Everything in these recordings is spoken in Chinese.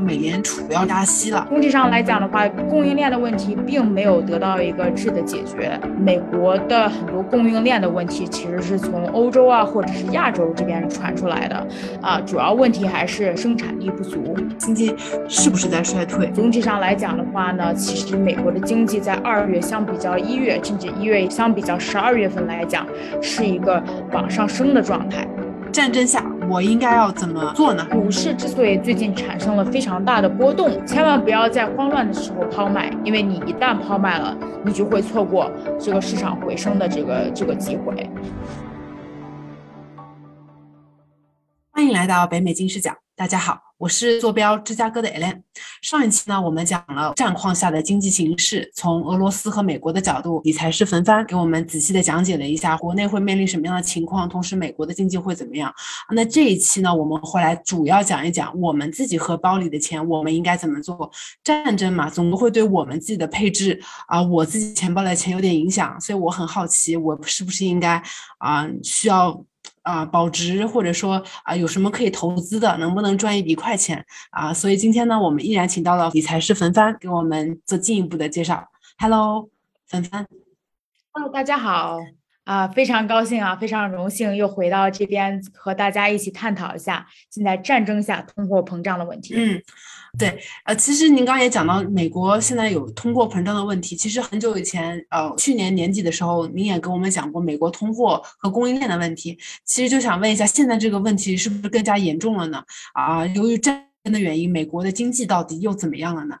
美联储要加息了。总体上来讲的话，供应链的问题并没有得到一个质的解决。美国的很多供应链的问题其实是从欧洲啊或者是亚洲这边传出来的啊，主要问题还是生产力不足，经济是不是在衰退？总体上来讲的话呢，其实美国的经济在二月相比较一月，甚至一月相比较十二月份来讲，是一个往上升的状态。战争下，我应该要怎么做呢？股市之所以最近产生了非常大的波动，千万不要在慌乱的时候抛卖，因为你一旦抛卖了，你就会错过这个市场回升的这个这个机会。欢迎来到北美金视角，大家好。我是坐标芝加哥的 Ellen。上一期呢，我们讲了战况下的经济形势，从俄罗斯和美国的角度，理财师冯帆给我们仔细的讲解了一下国内会面临什么样的情况，同时美国的经济会怎么样。那这一期呢，我们会来主要讲一讲我们自己荷包里的钱，我们应该怎么做。战争嘛，总会对我们自己的配置啊，我自己钱包的钱有点影响，所以我很好奇，我是不是应该啊，需要。啊，保值或者说啊，有什么可以投资的，能不能赚一笔快钱啊？所以今天呢，我们依然请到了理财师冯帆，给我们做进一步的介绍。Hello，冯帆。Hello，大家好啊，非常高兴啊，非常荣幸又回到这边和大家一起探讨一下现在战争下通货膨胀的问题。嗯。对，呃，其实您刚刚也讲到，美国现在有通货膨胀的问题。其实很久以前，呃，去年年底的时候，您也跟我们讲过美国通货和供应链的问题。其实就想问一下，现在这个问题是不是更加严重了呢？啊，由于战争的原因，美国的经济到底又怎么样了呢？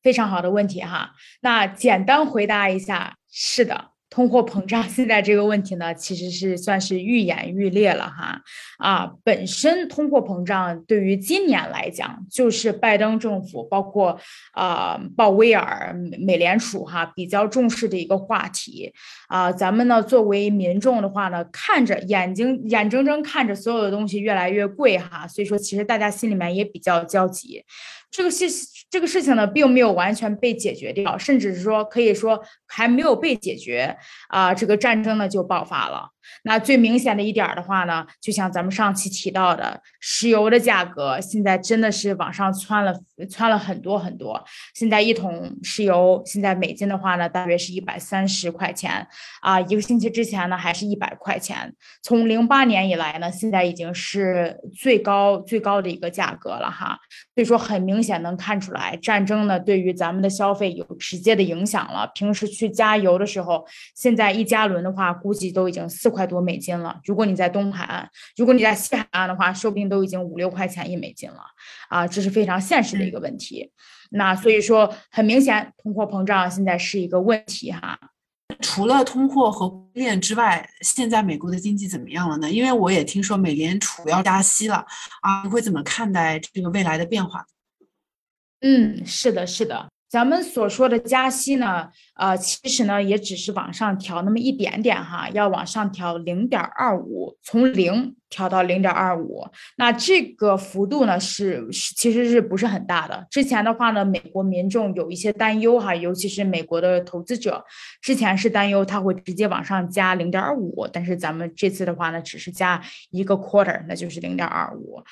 非常好的问题哈，那简单回答一下，是的。通货膨胀 现在这个问题呢，其实是算是愈演愈烈了哈啊！本身通货膨胀对于今年来讲，就是拜登政府包括啊鲍威尔、美联储哈比较重视的一个话题啊。咱们呢作为民众的话呢，看着眼睛眼睁睁看着所有的东西越来越贵哈，所以说其实大家心里面也比较焦急。这个事这个事情呢，并没有完全被解决掉，甚至是说可以说还没有被解决啊，这个战争呢就爆发了。那最明显的一点的话呢，就像咱们上期提到的，石油的价格现在真的是往上窜了，窜了很多很多。现在一桶石油，现在美金的话呢，大约是一百三十块钱啊。一个星期之前呢，还是一百块钱。从零八年以来呢，现在已经是最高最高的一个价格了哈。所以说，很明显能看出来，战争呢对于咱们的消费有直接的影响了。平时去加油的时候，现在一加仑的话，估计都已经四块。块多美金了。如果你在东海岸，如果你在西海岸的话，说不定都已经五六块钱一美金了啊！这是非常现实的一个问题。那所以说，很明显，通货膨胀现在是一个问题哈。除了通货和链之外，现在美国的经济怎么样了呢？因为我也听说美联储要加息了啊，你会怎么看待这个未来的变化？嗯，是的，是的。咱们所说的加息呢，呃，其实呢也只是往上调那么一点点哈，要往上调零点二五，从零。调到零点二五，那这个幅度呢是其实是不是很大的？之前的话呢，美国民众有一些担忧哈，尤其是美国的投资者，之前是担忧它会直接往上加零点二五，但是咱们这次的话呢，只是加一个 quarter，那就是零点二五，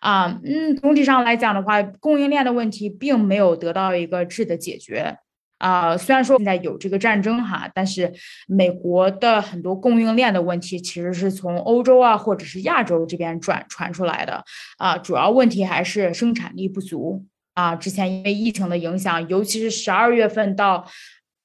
啊，嗯，总体上来讲的话，供应链的问题并没有得到一个质的解决。啊，虽然说现在有这个战争哈，但是美国的很多供应链的问题其实是从欧洲啊或者是亚洲这边转传出来的啊，主要问题还是生产力不足啊。之前因为疫情的影响，尤其是十二月份到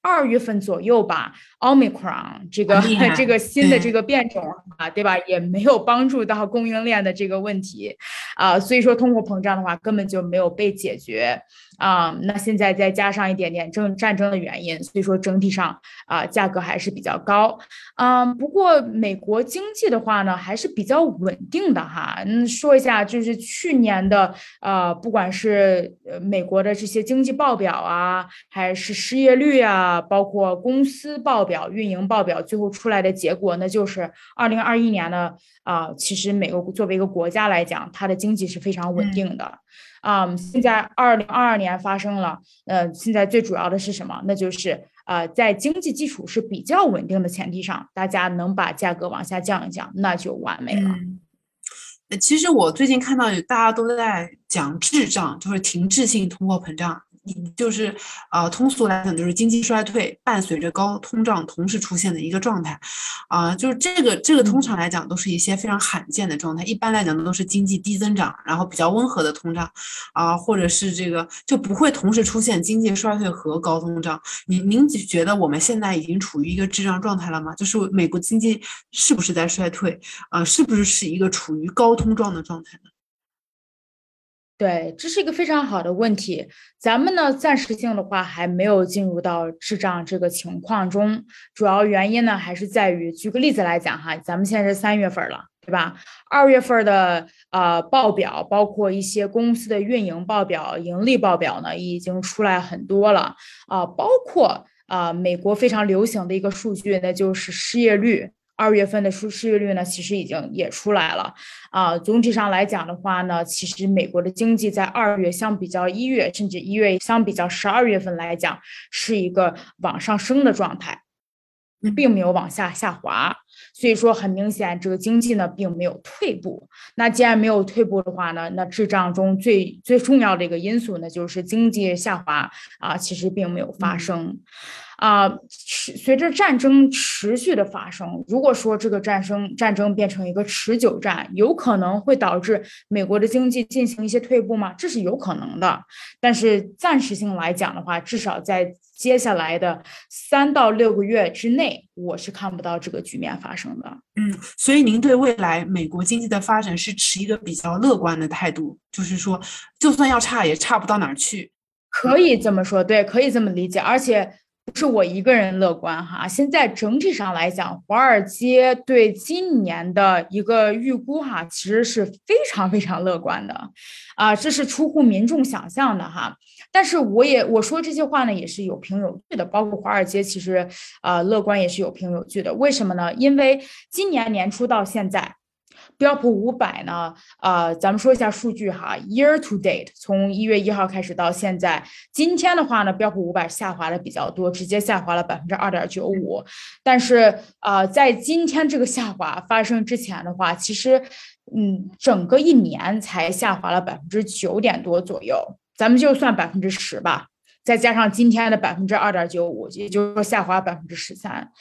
二月份左右吧，Omicron 这个 这个新的这个变种啊，对吧？也没有帮助到供应链的这个问题啊，所以说通货膨胀的话根本就没有被解决。啊，那现在再加上一点点政战争的原因，所以说整体上啊价格还是比较高。嗯，不过美国经济的话呢，还是比较稳定的哈。嗯，说一下就是去年的呃，不管是呃美国的这些经济报表啊，还是失业率啊，包括公司报表、运营报表，最后出来的结果，那就是二零二一年呢啊，其实美国作为一个国家来讲，它的经济是非常稳定的。啊，现在二零二二年发生了，呃，现在最主要的是什么？那就是呃，在经济基础是比较稳定的前提上，大家能把价格往下降一降，那就完美了。其实我最近看到大家都在讲滞胀，就是停滞性通货膨胀。就是，呃，通俗来讲，就是经济衰退伴随着高通胀同时出现的一个状态，啊，就是这个这个通常来讲都是一些非常罕见的状态。一般来讲都是经济低增长，然后比较温和的通胀，啊，或者是这个就不会同时出现经济衰退和高通胀。您您觉得我们现在已经处于一个滞胀状态了吗？就是美国经济是不是在衰退？啊，是不是是一个处于高通胀的状态呢？对，这是一个非常好的问题。咱们呢，暂时性的话还没有进入到滞胀这个情况中，主要原因呢还是在于，举个例子来讲哈，咱们现在是三月份了，对吧？二月份的呃报表，包括一些公司的运营报表、盈利报表呢，已经出来很多了啊，包括啊美国非常流行的一个数据，那就是失业率。二月份的失失业率呢，其实已经也出来了啊。总体上来讲的话呢，其实美国的经济在二月相比较一月，甚至一月相比较十二月份来讲，是一个往上升的状态，并没有往下下滑。所以说，很明显，这个经济呢并没有退步。那既然没有退步的话呢，那滞胀中最最重要的一个因素呢，就是经济下滑啊，其实并没有发生。啊，持随着战争持续的发生，如果说这个战争战争变成一个持久战，有可能会导致美国的经济进行一些退步吗？这是有可能的。但是暂时性来讲的话，至少在接下来的三到六个月之内，我是看不到这个局面发生的。嗯，所以您对未来美国经济的发展是持一个比较乐观的态度，就是说，就算要差，也差不到哪儿去。可以这么说，对，可以这么理解，而且。不是我一个人乐观哈，现在整体上来讲，华尔街对今年的一个预估哈，其实是非常非常乐观的，啊，这是出乎民众想象的哈。但是我也我说这些话呢，也是有凭有据的，包括华尔街其实啊乐观也是有凭有据的。为什么呢？因为今年年初到现在。标普五百呢？呃，咱们说一下数据哈，year to date，从一月一号开始到现在，今天的话呢，标普五百下滑的比较多，直接下滑了百分之二点九五。但是啊，在今天这个下滑发生之前的话，其实嗯，整个一年才下滑了百分之九点多左右。咱们就算百分之十吧，再加上今天的百分之二点九五，也就是说下滑百分之十三。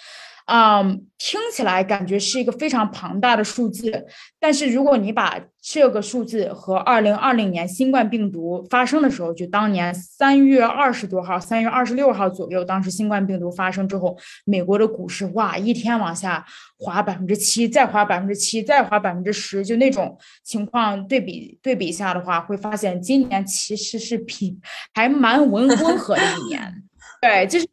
嗯，听起来感觉是一个非常庞大的数字，但是如果你把这个数字和二零二零年新冠病毒发生的时候，就当年三月二十多号、三月二十六号左右，当时新冠病毒发生之后，美国的股市哇，一天往下滑百分之七，再滑百分之七，再滑百分之十，就那种情况对比对比下的话，会发现今年其实是比还蛮 温温和的一年，对，就是。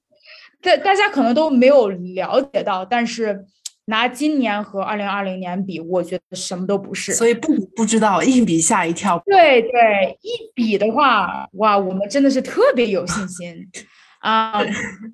大大家可能都没有了解到，但是拿今年和二零二零年比，我觉得什么都不是。所以不不知道一比吓一跳。对对，一比的话，哇，我们真的是特别有信心啊。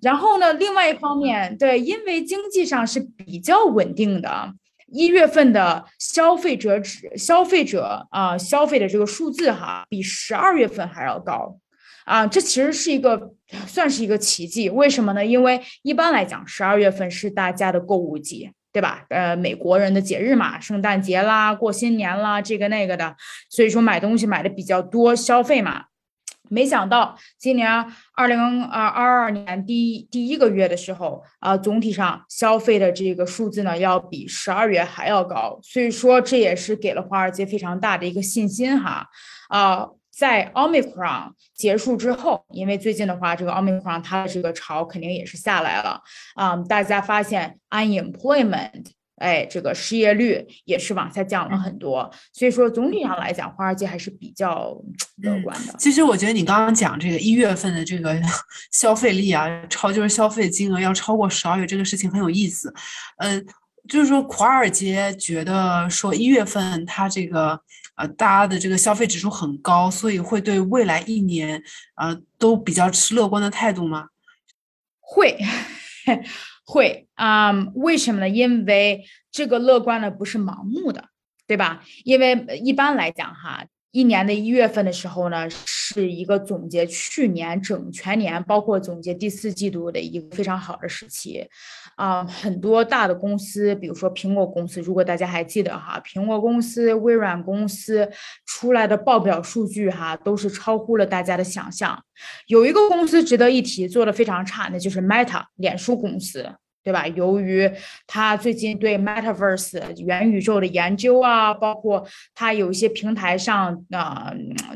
然后呢，另外一方面，对，因为经济上是比较稳定的，一月份的消费者指消费者啊消费的这个数字哈，比十二月份还要高。啊，这其实是一个算是一个奇迹，为什么呢？因为一般来讲，十二月份是大家的购物季，对吧？呃，美国人的节日嘛，圣诞节啦，过新年啦，这个那个的，所以说买东西买的比较多，消费嘛。没想到今年二零二二二年第一第一个月的时候，啊，总体上消费的这个数字呢，要比十二月还要高，所以说这也是给了华尔街非常大的一个信心哈，啊。在 Omicron 结束之后，因为最近的话，这个 Omicron 它的这个潮肯定也是下来了啊，大家发现 unemployment，哎，这个失业率也是往下降了很多，所以说总体上来讲，华尔街还是比较乐观的。其实我觉得你刚刚讲这个一月份的这个消费力啊，超就是消费金额要超过十二月这个事情很有意思，嗯，就是说华尔街觉得说一月份它这个。呃，大家的这个消费指数很高，所以会对未来一年，呃，都比较持乐观的态度吗？会，会啊？为什么呢？因为这个乐观呢不是盲目的，对吧？因为一般来讲哈，一年的一月份的时候呢，是一个总结去年整全年，包括总结第四季度的一个非常好的时期，啊，很多大的公司，比如说苹果公司，如果大家还记得哈，苹果公司、微软公司出来的报表数据哈，都是超乎了大家的想象。有一个公司值得一提，做的非常差，那就是 Meta 脸书公司。对吧？由于他最近对 Metaverse 元宇宙的研究啊，包括他有一些平台上啊，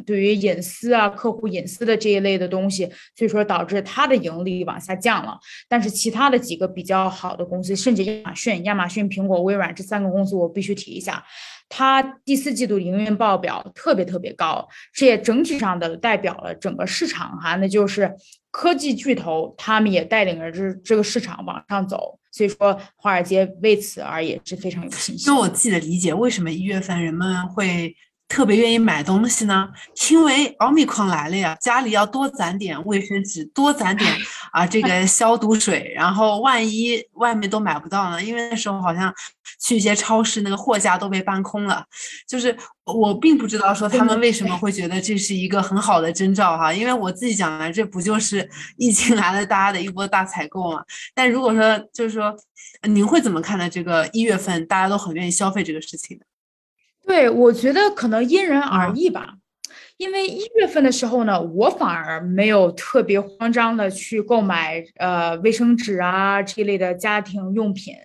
对于隐私啊、客户隐私的这一类的东西，所以说导致他的盈利往下降了。但是其他的几个比较好的公司，甚至亚马逊、亚马逊、苹果、微软这三个公司，我必须提一下。它第四季度营运报表特别特别高，这也整体上的代表了整个市场哈，那就是科技巨头他们也带领着这这个市场往上走，所以说华尔街为此而也是非常有信心。就我自己的理解，为什么一月份人们会？特别愿意买东西呢，因为奥密克戎来了呀，家里要多攒点卫生纸，多攒点 啊这个消毒水，然后万一外面都买不到呢？因为那时候好像去一些超市，那个货架都被搬空了。就是我并不知道说他们为什么会觉得这是一个很好的征兆哈，因为我自己讲来，这不就是疫情来了，大家的一波大采购嘛。但如果说就是说，您会怎么看待这个一月份大家都很愿意消费这个事情呢？对，我觉得可能因人而异吧，因为一月份的时候呢，我反而没有特别慌张的去购买呃卫生纸啊这一类的家庭用品，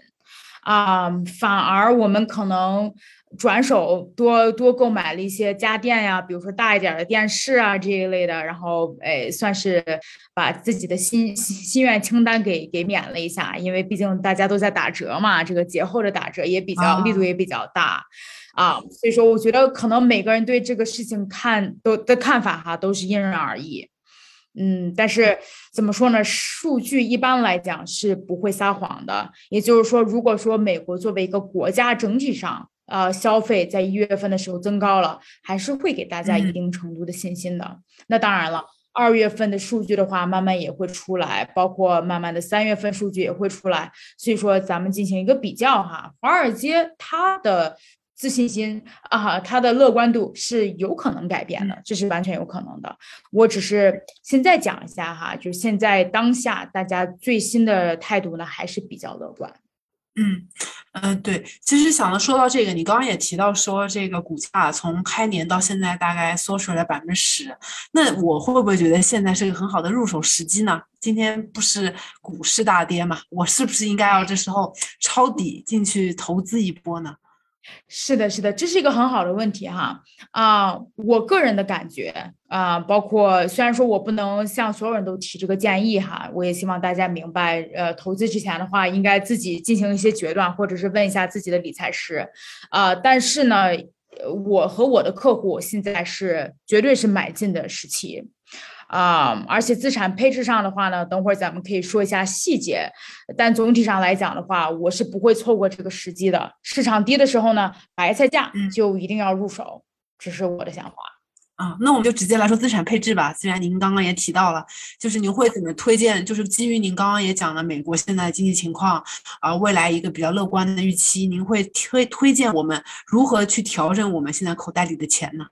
啊，反而我们可能转手多多购买了一些家电呀，比如说大一点的电视啊这一类的，然后哎，算是把自己的心心愿清单给给免了一下，因为毕竟大家都在打折嘛，这个节后的打折也比较力度也比较大。啊，所以说我觉得可能每个人对这个事情看都的看法哈都是因人而异，嗯，但是怎么说呢？数据一般来讲是不会撒谎的。也就是说，如果说美国作为一个国家整体上呃消费在一月份的时候增高了，还是会给大家一定程度的信心的。那当然了，二月份的数据的话，慢慢也会出来，包括慢慢的三月份数据也会出来。所以说，咱们进行一个比较哈，华尔街它的。自信心啊，它的乐观度是有可能改变的，这是完全有可能的。我只是现在讲一下哈，就是现在当下大家最新的态度呢，还是比较乐观。嗯嗯，对，其实想到说到这个，你刚刚也提到说这个股价从开年到现在大概缩水了百分之十，那我会不会觉得现在是个很好的入手时机呢？今天不是股市大跌嘛，我是不是应该要这时候抄底进去投资一波呢？是的，是的，这是一个很好的问题哈啊！我个人的感觉啊，包括虽然说我不能向所有人都提这个建议哈，我也希望大家明白，呃，投资之前的话应该自己进行一些决断，或者是问一下自己的理财师啊。但是呢，我和我的客户现在是绝对是买进的时期。啊，而且资产配置上的话呢，等会儿咱们可以说一下细节，但总体上来讲的话，我是不会错过这个时机的。市场低的时候呢，白菜价就一定要入手，这是我的想法。啊，那我们就直接来说资产配置吧。既然您刚刚也提到了，就是您会怎么推荐？就是基于您刚刚也讲了美国现在的经济情况，啊，未来一个比较乐观的预期，您会推推荐我们如何去调整我们现在口袋里的钱呢？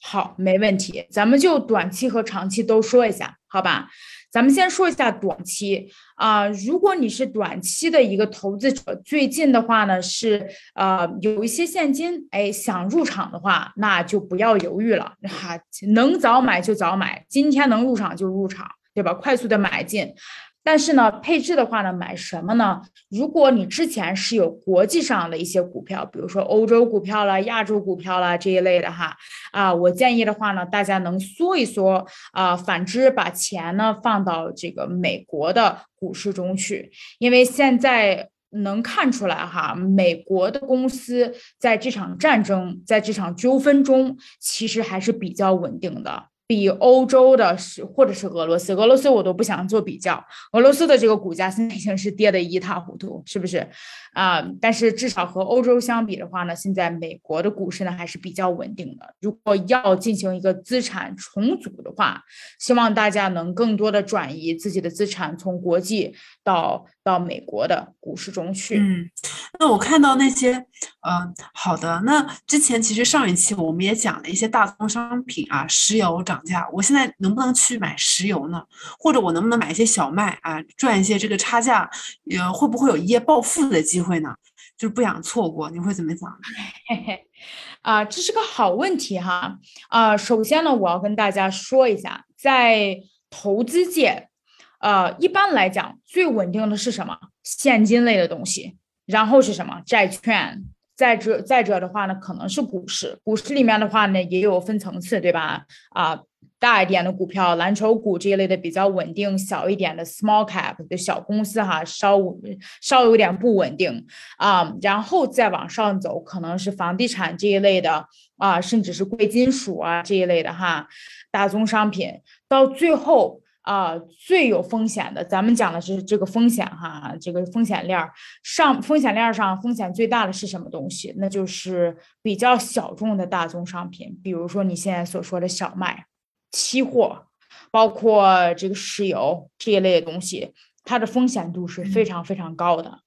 好，没问题，咱们就短期和长期都说一下，好吧？咱们先说一下短期啊，如果你是短期的一个投资者，最近的话呢是呃有一些现金，哎，想入场的话，那就不要犹豫了，哈，能早买就早买，今天能入场就入场，对吧？快速的买进。但是呢，配置的话呢，买什么呢？如果你之前是有国际上的一些股票，比如说欧洲股票啦、亚洲股票啦这一类的哈，啊，我建议的话呢，大家能缩一缩啊，反之把钱呢放到这个美国的股市中去，因为现在能看出来哈，美国的公司在这场战争、在这场纠纷中，其实还是比较稳定的。比欧洲的是，或者是俄罗斯，俄罗斯我都不想做比较。俄罗斯的这个股价现在已经是跌得一塌糊涂，是不是？啊，但是至少和欧洲相比的话呢，现在美国的股市呢还是比较稳定的。如果要进行一个资产重组的话，希望大家能更多的转移自己的资产，从国际到到美国的股市中去。嗯，那我看到那些嗯，好的。那之前其实上一期我们也讲了一些大宗商品啊，石油涨价，我现在能不能去买石油呢？或者我能不能买一些小麦啊，赚一些这个差价？呃，会不会有一夜暴富的机会呢？就是不想错过，你会怎么想？嘿嘿，啊，这是个好问题哈。啊，首先呢，我要跟大家说一下，在投资界，呃，一般来讲最稳定的是什么？现金类的东西。然后是什么？债券。再者，再者的话呢，可能是股市。股市里面的话呢，也有分层次，对吧？啊，大一点的股票，蓝筹股这一类的比较稳定；小一点的 small cap 的小公司哈，稍稍有点不稳定啊。然后再往上走，可能是房地产这一类的啊，甚至是贵金属啊这一类的哈，大宗商品，到最后。啊，最有风险的，咱们讲的是这个风险哈，这个风险链儿上，风险链上风险最大的是什么东西？那就是比较小众的大宗商品，比如说你现在所说的小麦、期货，包括这个石油这一类的东西，它的风险度是非常非常高的，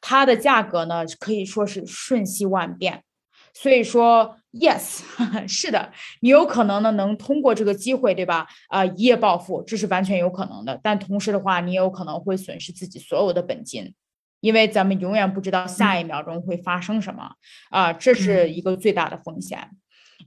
它的价格呢可以说是瞬息万变，所以说。Yes，是的，你有可能呢能通过这个机会，对吧？啊，一夜暴富，这是完全有可能的。但同时的话，你也有可能会损失自己所有的本金，因为咱们永远不知道下一秒钟会发生什么啊，这是一个最大的风险。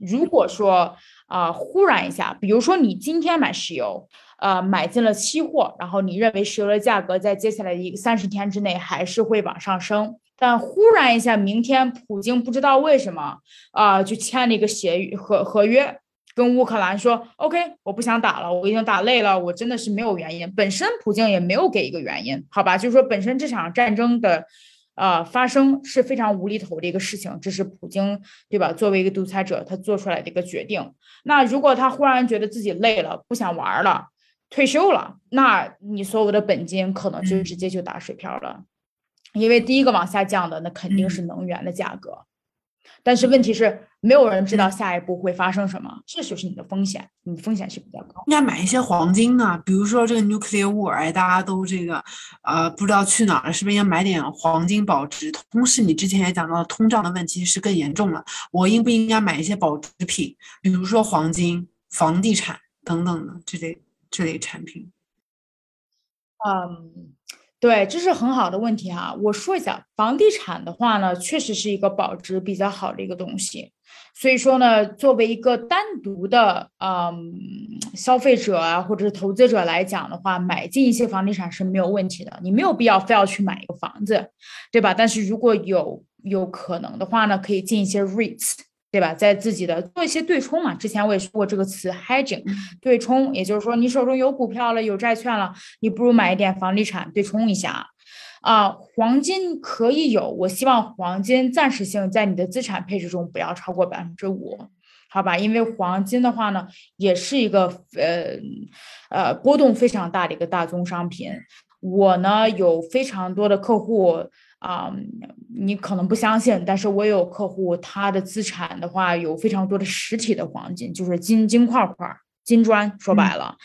如果说啊，忽然一下，比如说你今天买石油，呃，买进了期货，然后你认为石油的价格在接下来一个三十天之内还是会往上升。但忽然一下，明天普京不知道为什么啊，就签了一个协议合合约，跟乌克兰说，OK，我不想打了，我已经打累了，我真的是没有原因。本身普京也没有给一个原因，好吧，就是说本身这场战争的，呃，发生是非常无厘头的一个事情，这是普京对吧？作为一个独裁者，他做出来的一个决定。那如果他忽然觉得自己累了，不想玩了，退休了，那你所有的本金可能就直接就打水漂了。因为第一个往下降的，那肯定是能源的价格，但是问题是，没有人知道下一步会发生什么，这就是你的风险，你风险是比较高。应该买一些黄金呢，比如说这个 nuclear war，哎，大家都这个，呃，不知道去哪儿了，是不是应该买点黄金保值？同时，你之前也讲到，通胀的问题是更严重了，我应不应该买一些保值品，比如说黄金、房地产等等的这类这类产品？嗯。对，这是很好的问题哈。我说一下，房地产的话呢，确实是一个保值比较好的一个东西。所以说呢，作为一个单独的嗯消费者啊，或者是投资者来讲的话，买进一些房地产是没有问题的。你没有必要非要去买一个房子，对吧？但是如果有有可能的话呢，可以进一些 REITs。对吧？在自己的做一些对冲嘛。之前我也说过这个词，hedging，对冲，也就是说你手中有股票了，有债券了，你不如买一点房地产对冲一下。啊，黄金可以有，我希望黄金暂时性在你的资产配置中不要超过百分之五，好吧？因为黄金的话呢，也是一个呃呃波动非常大的一个大宗商品。我呢有非常多的客户。啊，你可能不相信，但是我有客户，他的资产的话有非常多的实体的黄金，就是金金块块、金砖。说白了，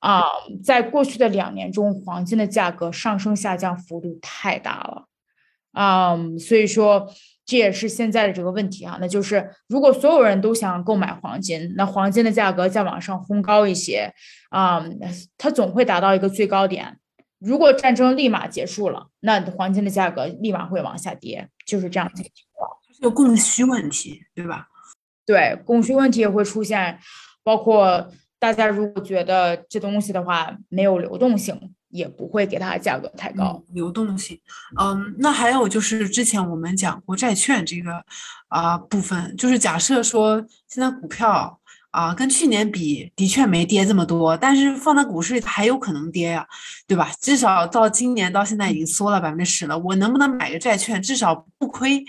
啊，在过去的两年中，黄金的价格上升下降幅度太大了，啊，所以说这也是现在的这个问题啊，那就是如果所有人都想购买黄金，那黄金的价格再往上轰高一些，啊，它总会达到一个最高点。如果战争立马结束了，那黄金的价格立马会往下跌，就是这样子情况。有供需问题，对吧？对，供需问题也会出现，包括大家如果觉得这东西的话没有流动性，也不会给它价格太高。流动性，嗯，那还有就是之前我们讲过债券这个啊部分，就是假设说现在股票。啊，跟去年比的确没跌这么多，但是放在股市里它还有可能跌呀，对吧？至少到今年到现在已经缩了百分之十了，我能不能买个债券，至少不亏，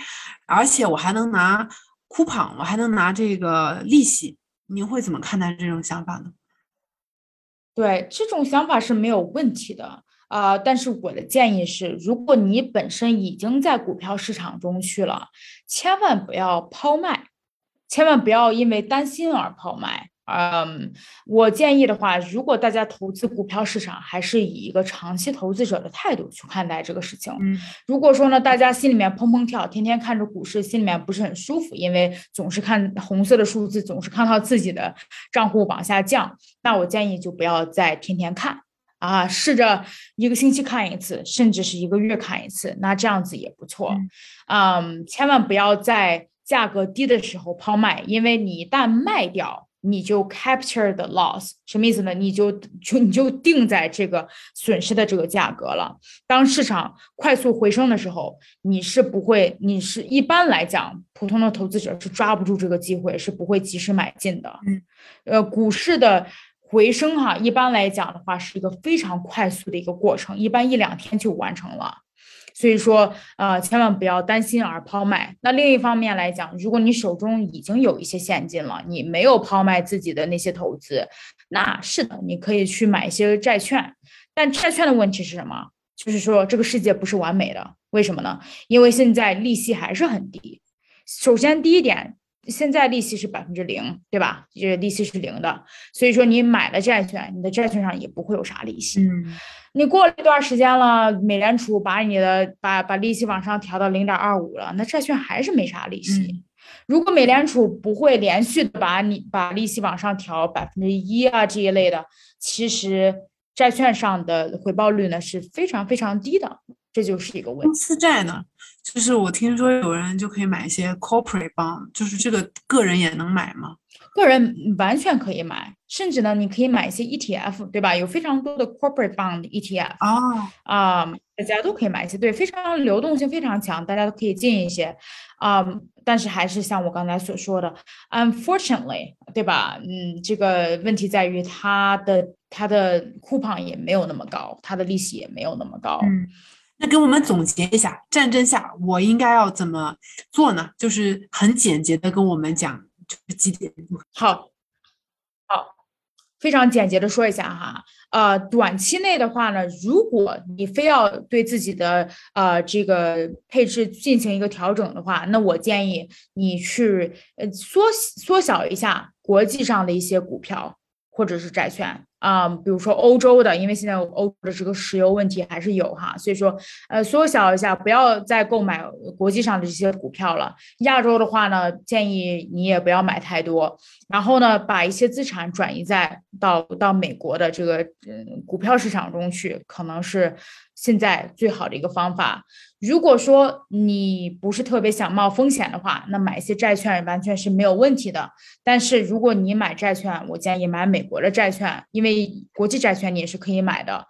而且我还能拿 coupon，我还能拿这个利息，您会怎么看待这种想法呢？对，这种想法是没有问题的啊，但是我的建议是，如果你本身已经在股票市场中去了，千万不要抛卖。千万不要因为担心而抛卖嗯，我建议的话，如果大家投资股票市场，还是以一个长期投资者的态度去看待这个事情。嗯，如果说呢，大家心里面砰砰跳，天天看着股市，心里面不是很舒服，因为总是看红色的数字，总是看到自己的账户往下降，那我建议就不要再天天看啊，试着一个星期看一次，甚至是一个月看一次，那这样子也不错。嗯，千万不要在价格低的时候抛卖，因为你一旦卖掉。你就 capture the loss，什么意思呢？你就就你就定在这个损失的这个价格了。当市场快速回升的时候，你是不会，你是一般来讲，普通的投资者是抓不住这个机会，是不会及时买进的。嗯，呃，股市的回升哈，一般来讲的话是一个非常快速的一个过程，一般一两天就完成了。所以说，呃，千万不要担心而抛卖。那另一方面来讲，如果你手中已经有一些现金了，你没有抛卖自己的那些投资，那是的，你可以去买一些债券。但债券的问题是什么？就是说这个世界不是完美的，为什么呢？因为现在利息还是很低。首先第一点。现在利息是百分之零，对吧？这利息是零的，所以说你买了债券，你的债券上也不会有啥利息。嗯，你过了一段时间了，美联储把你的把把利息往上调到零点二五了，那债券还是没啥利息。如果美联储不会连续的把你把利息往上调百分之一啊这一类的，其实债券上的回报率呢是非常非常低的。这就是一个问题。公司债呢，就是我听说有人就可以买一些 corporate bond，就是这个个人也能买吗？个人完全可以买，甚至呢，你可以买一些 ETF，对吧？有非常多的 corporate bond ETF 啊啊，大家都可以买一些，对，非常流动性非常强，大家都可以进一些啊。但是还是像我刚才所说的，unfortunately，对吧？嗯，这个问题在于它的它的 coupon 也没有那么高，它的利息也没有那么高。嗯。那给我们总结一下，战争下我应该要怎么做呢？就是很简洁的跟我们讲，好，好，非常简洁的说一下哈。呃，短期内的话呢，如果你非要对自己的呃这个配置进行一个调整的话，那我建议你去呃缩缩小一下国际上的一些股票或者是债券。啊，比如说欧洲的，因为现在欧洲的这个石油问题还是有哈，所以说呃缩小一下，不要再购买国际上的这些股票了。亚洲的话呢，建议你也不要买太多，然后呢，把一些资产转移在到到美国的这个嗯股票市场中去，可能是现在最好的一个方法。如果说你不是特别想冒风险的话，那买一些债券完全是没有问题的。但是如果你买债券，我建议买美国的债券，因为国际债券你也是可以买的。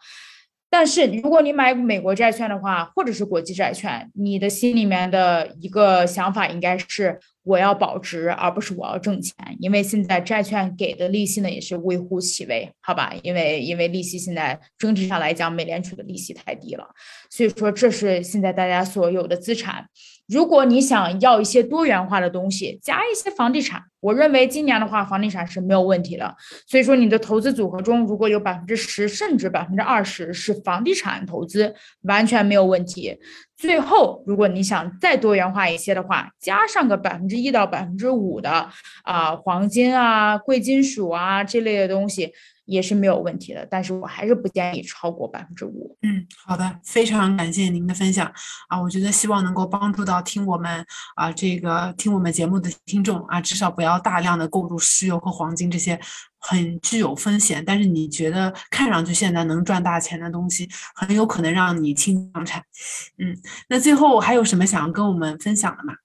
但是如果你买美国债券的话，或者是国际债券，你的心里面的一个想法应该是。我要保值，而不是我要挣钱，因为现在债券给的利息呢也是微乎其微，好吧？因为因为利息现在整体上来讲，美联储的利息太低了，所以说这是现在大家所有的资产。如果你想要一些多元化的东西，加一些房地产，我认为今年的话，房地产是没有问题的。所以说你的投资组合中，如果有百分之十甚至百分之二十是房地产投资，完全没有问题。最后，如果你想再多元化一些的话，加上个百分之一到百分之五的啊黄金啊、贵金属啊这类的东西。也是没有问题的，但是我还是不建议超过百分之五。嗯，好的，非常感谢您的分享啊！我觉得希望能够帮助到听我们啊这个听我们节目的听众啊，至少不要大量的购入石油和黄金这些很具有风险，但是你觉得看上去现在能赚大钱的东西，很有可能让你倾家荡产。嗯，那最后还有什么想要跟我们分享的吗？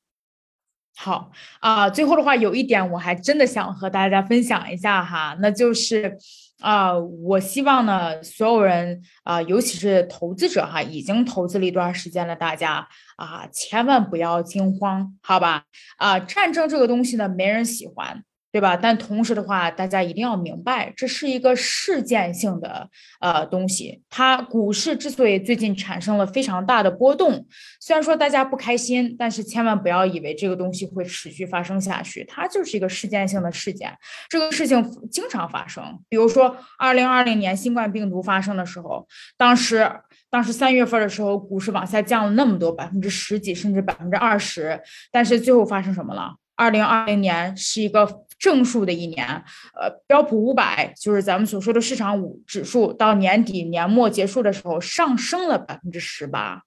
好啊，最后的话有一点我还真的想和大家分享一下哈，那就是。啊，我希望呢，所有人啊，尤其是投资者哈，已经投资了一段时间了大家啊，千万不要惊慌，好吧？啊，战争这个东西呢，没人喜欢。对吧？但同时的话，大家一定要明白，这是一个事件性的呃东西。它股市之所以最近产生了非常大的波动，虽然说大家不开心，但是千万不要以为这个东西会持续发生下去。它就是一个事件性的事件，这个事情经常发生。比如说，二零二零年新冠病毒发生的时候，当时当时三月份的时候，股市往下降了那么多，百分之十几甚至百分之二十，但是最后发生什么了？二零二零年是一个正数的一年，呃，标普五百就是咱们所说的市场五指数，到年底年末结束的时候上升了百分之十八。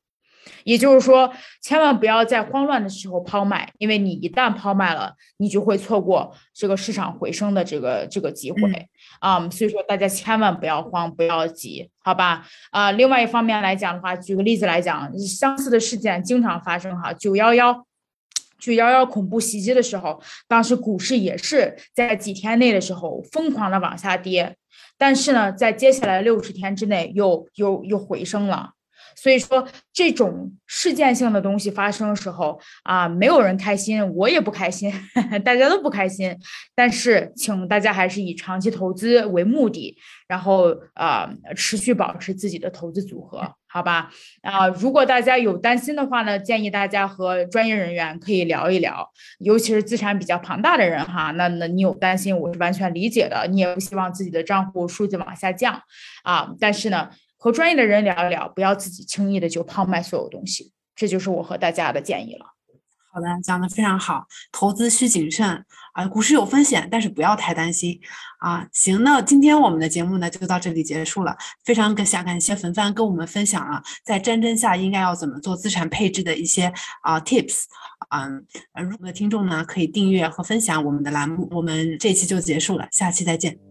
也就是说，千万不要在慌乱的时候抛卖，因为你一旦抛卖了，你就会错过这个市场回升的这个这个机会啊。所以说，大家千万不要慌，不要急，好吧？啊，另外一方面来讲的话，举个例子来讲，相似的事件经常发生哈。九幺幺，去幺幺恐怖袭击的时候，当时股市也是在几天内的时候疯狂的往下跌，但是呢，在接下来六十天之内又又又回升了。所以说，这种事件性的东西发生的时候啊，没有人开心，我也不开心，大家都不开心。但是，请大家还是以长期投资为目的，然后啊，持续保持自己的投资组合，好吧？啊，如果大家有担心的话呢，建议大家和专业人员可以聊一聊，尤其是资产比较庞大的人哈，那那你有担心，我是完全理解的，你也不希望自己的账户数字往下降啊，但是呢。和专业的人聊一聊，不要自己轻易的就抛卖所有东西，这就是我和大家的建议了。好的，讲的非常好，投资需谨慎啊，股市有风险，但是不要太担心啊。行，那今天我们的节目呢就到这里结束了，非常感谢感谢冯帆跟我们分享了在战争下应该要怎么做资产配置的一些啊 tips 嗯，如果听众呢可以订阅和分享我们的栏目，我们这期就结束了，下期再见。